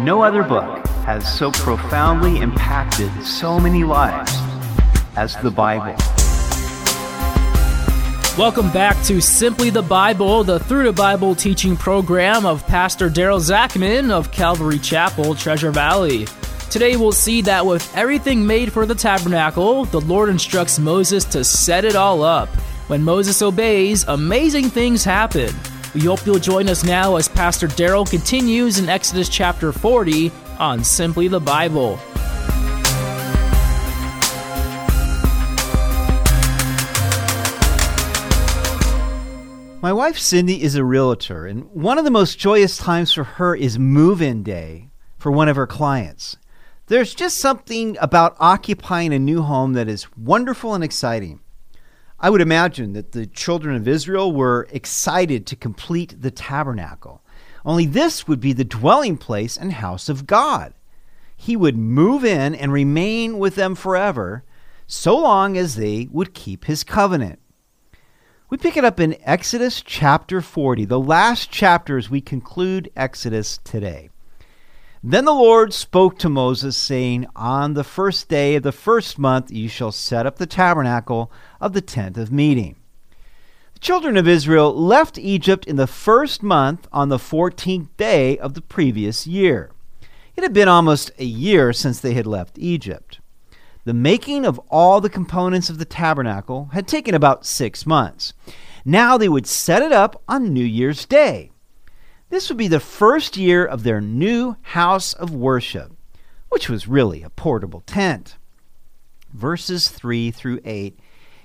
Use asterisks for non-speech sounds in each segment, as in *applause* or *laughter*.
No other book has so profoundly impacted so many lives as the Bible. Welcome back to Simply the Bible, the Through the Bible teaching program of Pastor Daryl Zachman of Calvary Chapel, Treasure Valley. Today we'll see that with everything made for the tabernacle, the Lord instructs Moses to set it all up. When Moses obeys, amazing things happen. We hope you'll join us now as Pastor Daryl continues in Exodus chapter 40 on Simply the Bible. My wife Cindy is a realtor, and one of the most joyous times for her is move in day for one of her clients. There's just something about occupying a new home that is wonderful and exciting. I would imagine that the children of Israel were excited to complete the tabernacle. Only this would be the dwelling place and house of God. He would move in and remain with them forever, so long as they would keep his covenant. We pick it up in Exodus chapter 40, the last chapter as we conclude Exodus today. Then the Lord spoke to Moses, saying, On the first day of the first month you shall set up the tabernacle of the tent of meeting. The children of Israel left Egypt in the first month on the fourteenth day of the previous year. It had been almost a year since they had left Egypt. The making of all the components of the tabernacle had taken about six months. Now they would set it up on New Year's Day. This would be the first year of their new house of worship, which was really a portable tent. Verses 3 through 8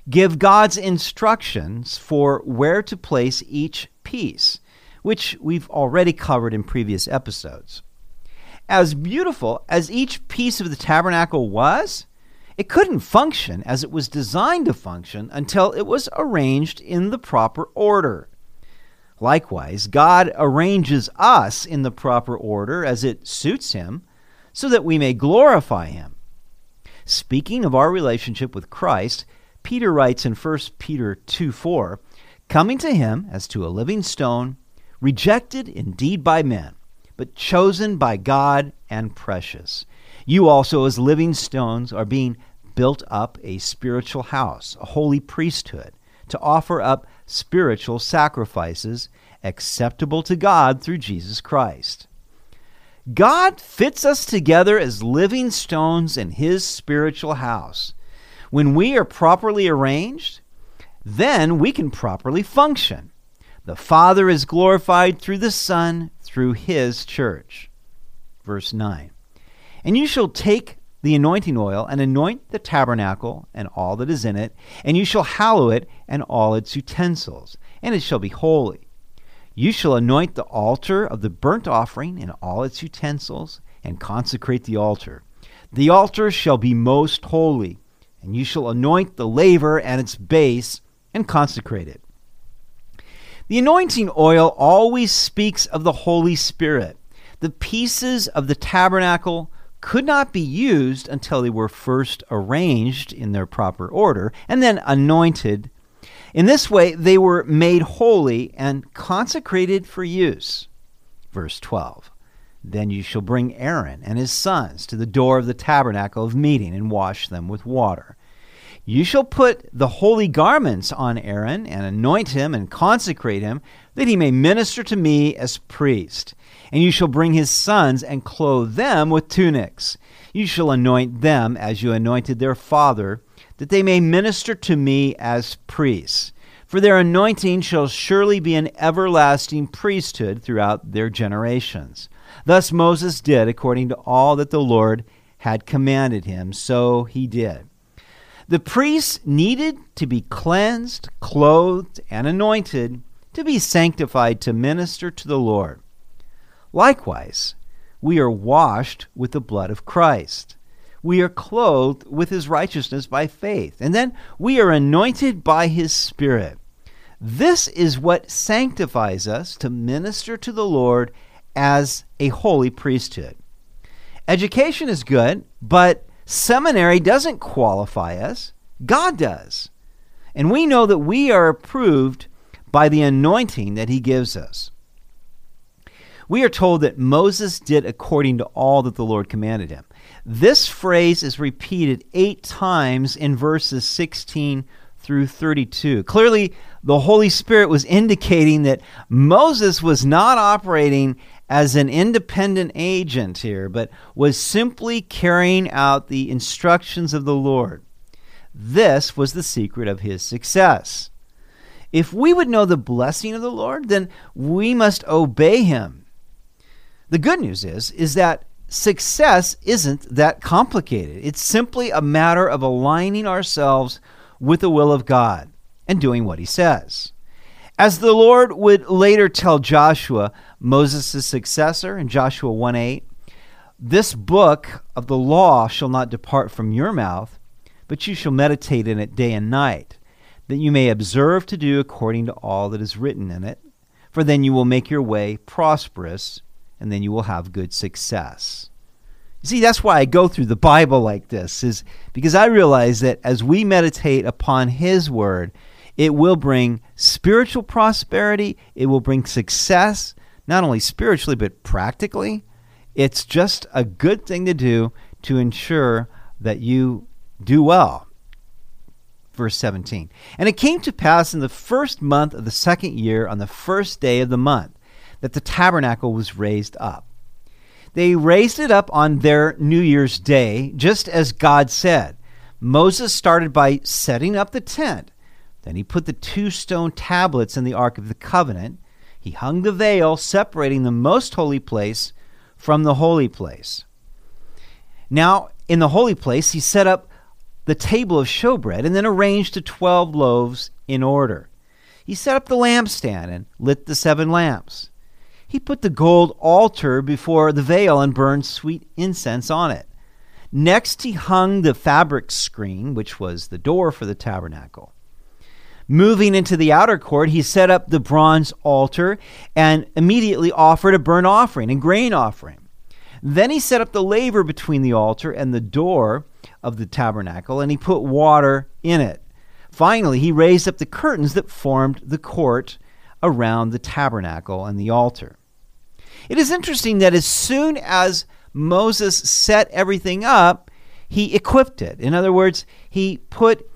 give God's instructions for where to place each piece, which we've already covered in previous episodes. As beautiful as each piece of the tabernacle was, it couldn't function as it was designed to function until it was arranged in the proper order. Likewise, God arranges us in the proper order as it suits Him so that we may glorify Him. Speaking of our relationship with Christ, Peter writes in 1 Peter 2 4, coming to Him as to a living stone, rejected indeed by men, but chosen by God and precious. You also, as living stones, are being built up a spiritual house, a holy priesthood, to offer up spiritual sacrifices acceptable to God through Jesus Christ. God fits us together as living stones in His spiritual house. When we are properly arranged, then we can properly function. The Father is glorified through the Son, through His church. Verse 9. And you shall take the anointing oil and anoint the tabernacle and all that is in it, and you shall hallow it and all its utensils, and it shall be holy. You shall anoint the altar of the burnt offering and all its utensils, and consecrate the altar. The altar shall be most holy, and you shall anoint the laver and its base, and consecrate it. The anointing oil always speaks of the Holy Spirit. The pieces of the tabernacle could not be used until they were first arranged in their proper order and then anointed. In this way, they were made holy and consecrated for use. Verse 12 Then you shall bring Aaron and his sons to the door of the tabernacle of meeting and wash them with water. You shall put the holy garments on Aaron and anoint him and consecrate him, that he may minister to me as priest. And you shall bring his sons and clothe them with tunics. You shall anoint them as you anointed their father, that they may minister to me as priests. For their anointing shall surely be an everlasting priesthood throughout their generations. Thus Moses did according to all that the Lord had commanded him, so he did. The priests needed to be cleansed, clothed, and anointed to be sanctified to minister to the Lord. Likewise, we are washed with the blood of Christ. We are clothed with his righteousness by faith. And then we are anointed by his Spirit. This is what sanctifies us to minister to the Lord as a holy priesthood. Education is good, but seminary doesn't qualify us. God does. And we know that we are approved by the anointing that he gives us. we are told that Moses did according to all that the Lord commanded him. This phrase is repeated eight times in verses 16 through 32. Clearly, the Holy Spirit was indicating that Moses was not operating as an independent agent here, but was simply carrying out the instructions of the Lord. This was the secret of his success. If we would know the blessing of the Lord, then we must obey him. The good news is is that success isn't that complicated. It's simply a matter of aligning ourselves with the will of God and doing what he says. As the Lord would later tell Joshua, Moses' successor in Joshua 1 8, this book of the law shall not depart from your mouth, but you shall meditate in it day and night, that you may observe to do according to all that is written in it. For then you will make your way prosperous, and then you will have good success. You see, that's why I go through the Bible like this, is because I realize that as we meditate upon His Word, it will bring spiritual prosperity, it will bring success, not only spiritually, but practically. It's just a good thing to do to ensure that you do well. Verse 17. And it came to pass in the first month of the second year, on the first day of the month, that the tabernacle was raised up. They raised it up on their New Year's Day, just as God said. Moses started by setting up the tent. Then he put the two stone tablets in the Ark of the Covenant. He hung the veil separating the most holy place from the holy place. Now, in the holy place, he set up the table of showbread and then arranged the twelve loaves in order. He set up the lampstand and lit the seven lamps. He put the gold altar before the veil and burned sweet incense on it. Next, he hung the fabric screen, which was the door for the tabernacle. Moving into the outer court, he set up the bronze altar and immediately offered a burnt offering and grain offering. Then he set up the laver between the altar and the door of the tabernacle, and he put water in it. Finally, he raised up the curtains that formed the court around the tabernacle and the altar. It is interesting that as soon as Moses set everything up, he equipped it. In other words, he put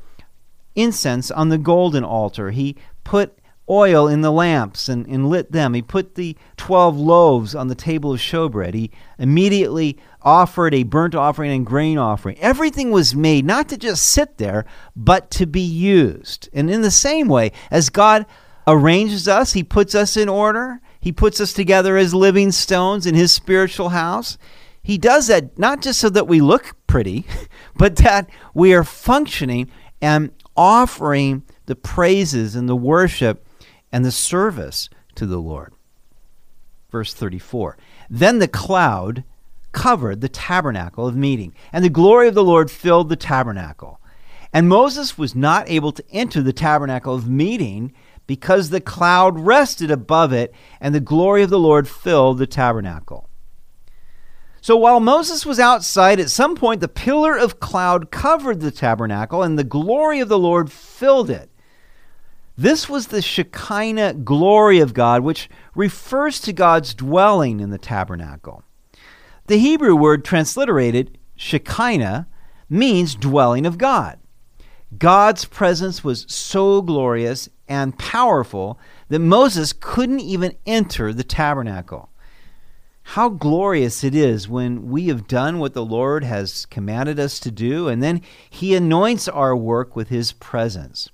incense on the golden altar. He put oil in the lamps and, and lit them. He put the 12 loaves on the table of showbread. He immediately offered a burnt offering and grain offering. Everything was made not to just sit there, but to be used. And in the same way, as God arranges us, He puts us in order, He puts us together as living stones in His spiritual house. He does that not just so that we look pretty, *laughs* but that we are functioning and offering the praises and the worship and the service to the Lord. Verse 34 Then the cloud covered the tabernacle of meeting, and the glory of the Lord filled the tabernacle. And Moses was not able to enter the tabernacle of meeting because the cloud rested above it, and the glory of the Lord filled the tabernacle. So while Moses was outside, at some point the pillar of cloud covered the tabernacle, and the glory of the Lord filled it. This was the Shekinah glory of God, which refers to God's dwelling in the tabernacle. The Hebrew word transliterated Shekinah means dwelling of God. God's presence was so glorious and powerful that Moses couldn't even enter the tabernacle. How glorious it is when we have done what the Lord has commanded us to do, and then He anoints our work with His presence.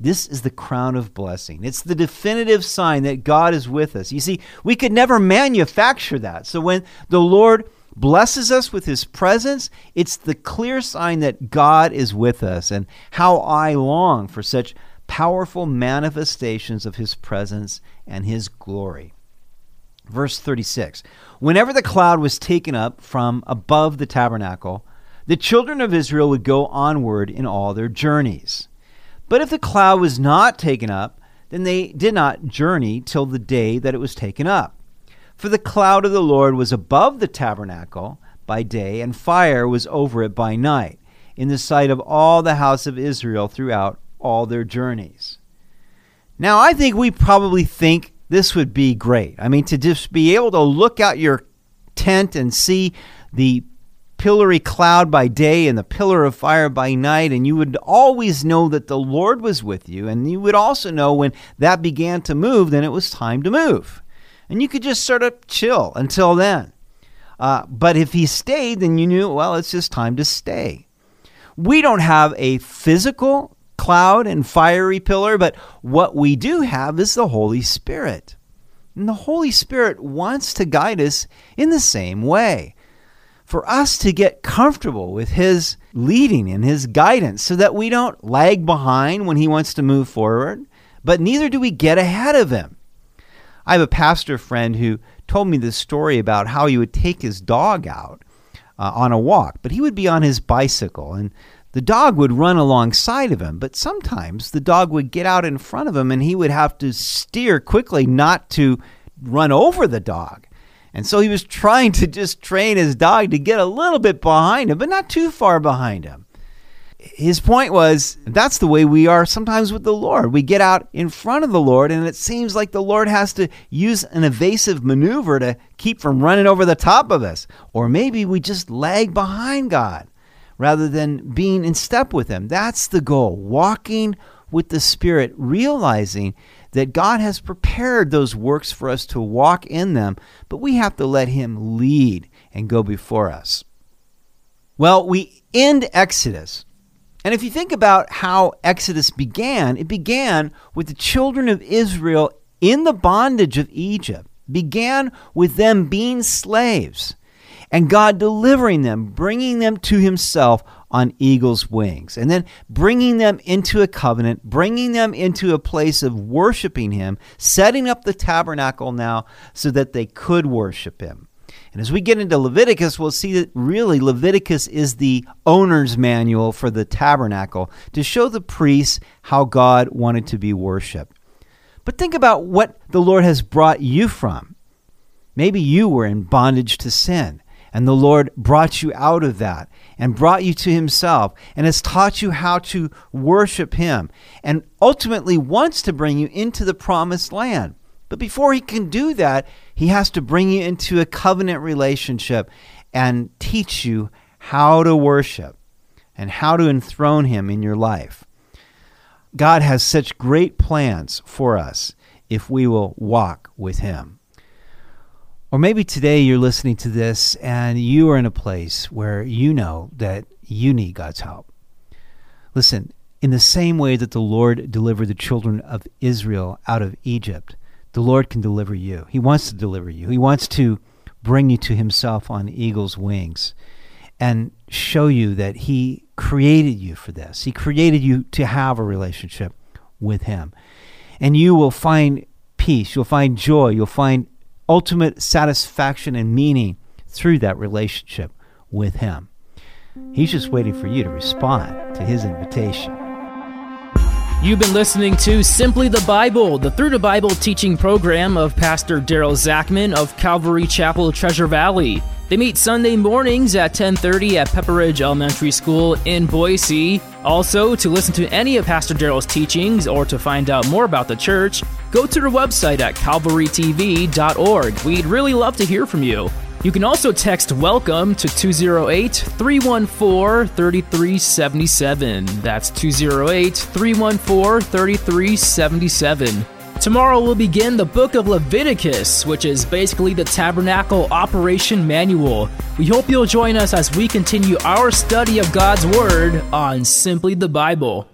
This is the crown of blessing. It's the definitive sign that God is with us. You see, we could never manufacture that. So when the Lord blesses us with his presence, it's the clear sign that God is with us. And how I long for such powerful manifestations of his presence and his glory. Verse 36 Whenever the cloud was taken up from above the tabernacle, the children of Israel would go onward in all their journeys. But if the cloud was not taken up, then they did not journey till the day that it was taken up. For the cloud of the Lord was above the tabernacle by day, and fire was over it by night, in the sight of all the house of Israel throughout all their journeys. Now, I think we probably think this would be great. I mean, to just be able to look out your tent and see the pillory cloud by day and the pillar of fire by night, and you would always know that the Lord was with you. And you would also know when that began to move, then it was time to move. And you could just sort of chill until then. Uh, but if he stayed, then you knew, well, it's just time to stay. We don't have a physical cloud and fiery pillar, but what we do have is the Holy Spirit. And the Holy Spirit wants to guide us in the same way. For us to get comfortable with His leading and His guidance so that we don't lag behind when He wants to move forward, but neither do we get ahead of Him. I have a pastor friend who told me this story about how he would take his dog out uh, on a walk, but he would be on his bicycle and the dog would run alongside of him, but sometimes the dog would get out in front of him and he would have to steer quickly not to run over the dog. And so he was trying to just train his dog to get a little bit behind him, but not too far behind him. His point was that's the way we are sometimes with the Lord. We get out in front of the Lord, and it seems like the Lord has to use an evasive maneuver to keep from running over the top of us. Or maybe we just lag behind God rather than being in step with Him. That's the goal. Walking with the Spirit, realizing that God has prepared those works for us to walk in them, but we have to let Him lead and go before us. Well, we end Exodus. And if you think about how Exodus began, it began with the children of Israel in the bondage of Egypt, began with them being slaves and God delivering them, bringing them to Himself on eagle's wings, and then bringing them into a covenant, bringing them into a place of worshiping Him, setting up the tabernacle now so that they could worship Him. And as we get into Leviticus, we'll see that really Leviticus is the owner's manual for the tabernacle to show the priests how God wanted to be worshiped. But think about what the Lord has brought you from. Maybe you were in bondage to sin. And the Lord brought you out of that and brought you to Himself and has taught you how to worship Him and ultimately wants to bring you into the promised land. But before He can do that, He has to bring you into a covenant relationship and teach you how to worship and how to enthrone Him in your life. God has such great plans for us if we will walk with Him. Or maybe today you're listening to this and you are in a place where you know that you need God's help. Listen, in the same way that the Lord delivered the children of Israel out of Egypt, the Lord can deliver you. He wants to deliver you. He wants to bring you to Himself on eagle's wings and show you that He created you for this. He created you to have a relationship with Him. And you will find peace, you'll find joy, you'll find ultimate satisfaction and meaning through that relationship with Him. He's just waiting for you to respond to His invitation. You've been listening to Simply the Bible, the Through the Bible teaching program of Pastor Daryl Zachman of Calvary Chapel, Treasure Valley. They meet Sunday mornings at 10:30 at Pepper Ridge Elementary School in Boise. Also, to listen to any of Pastor Daryl's teachings or to find out more about the church, go to their website at calvarytv.org. We'd really love to hear from you. You can also text WELCOME to 208 314 3377. That's 208 314 3377. Tomorrow we'll begin the book of Leviticus, which is basically the tabernacle operation manual. We hope you'll join us as we continue our study of God's Word on Simply the Bible.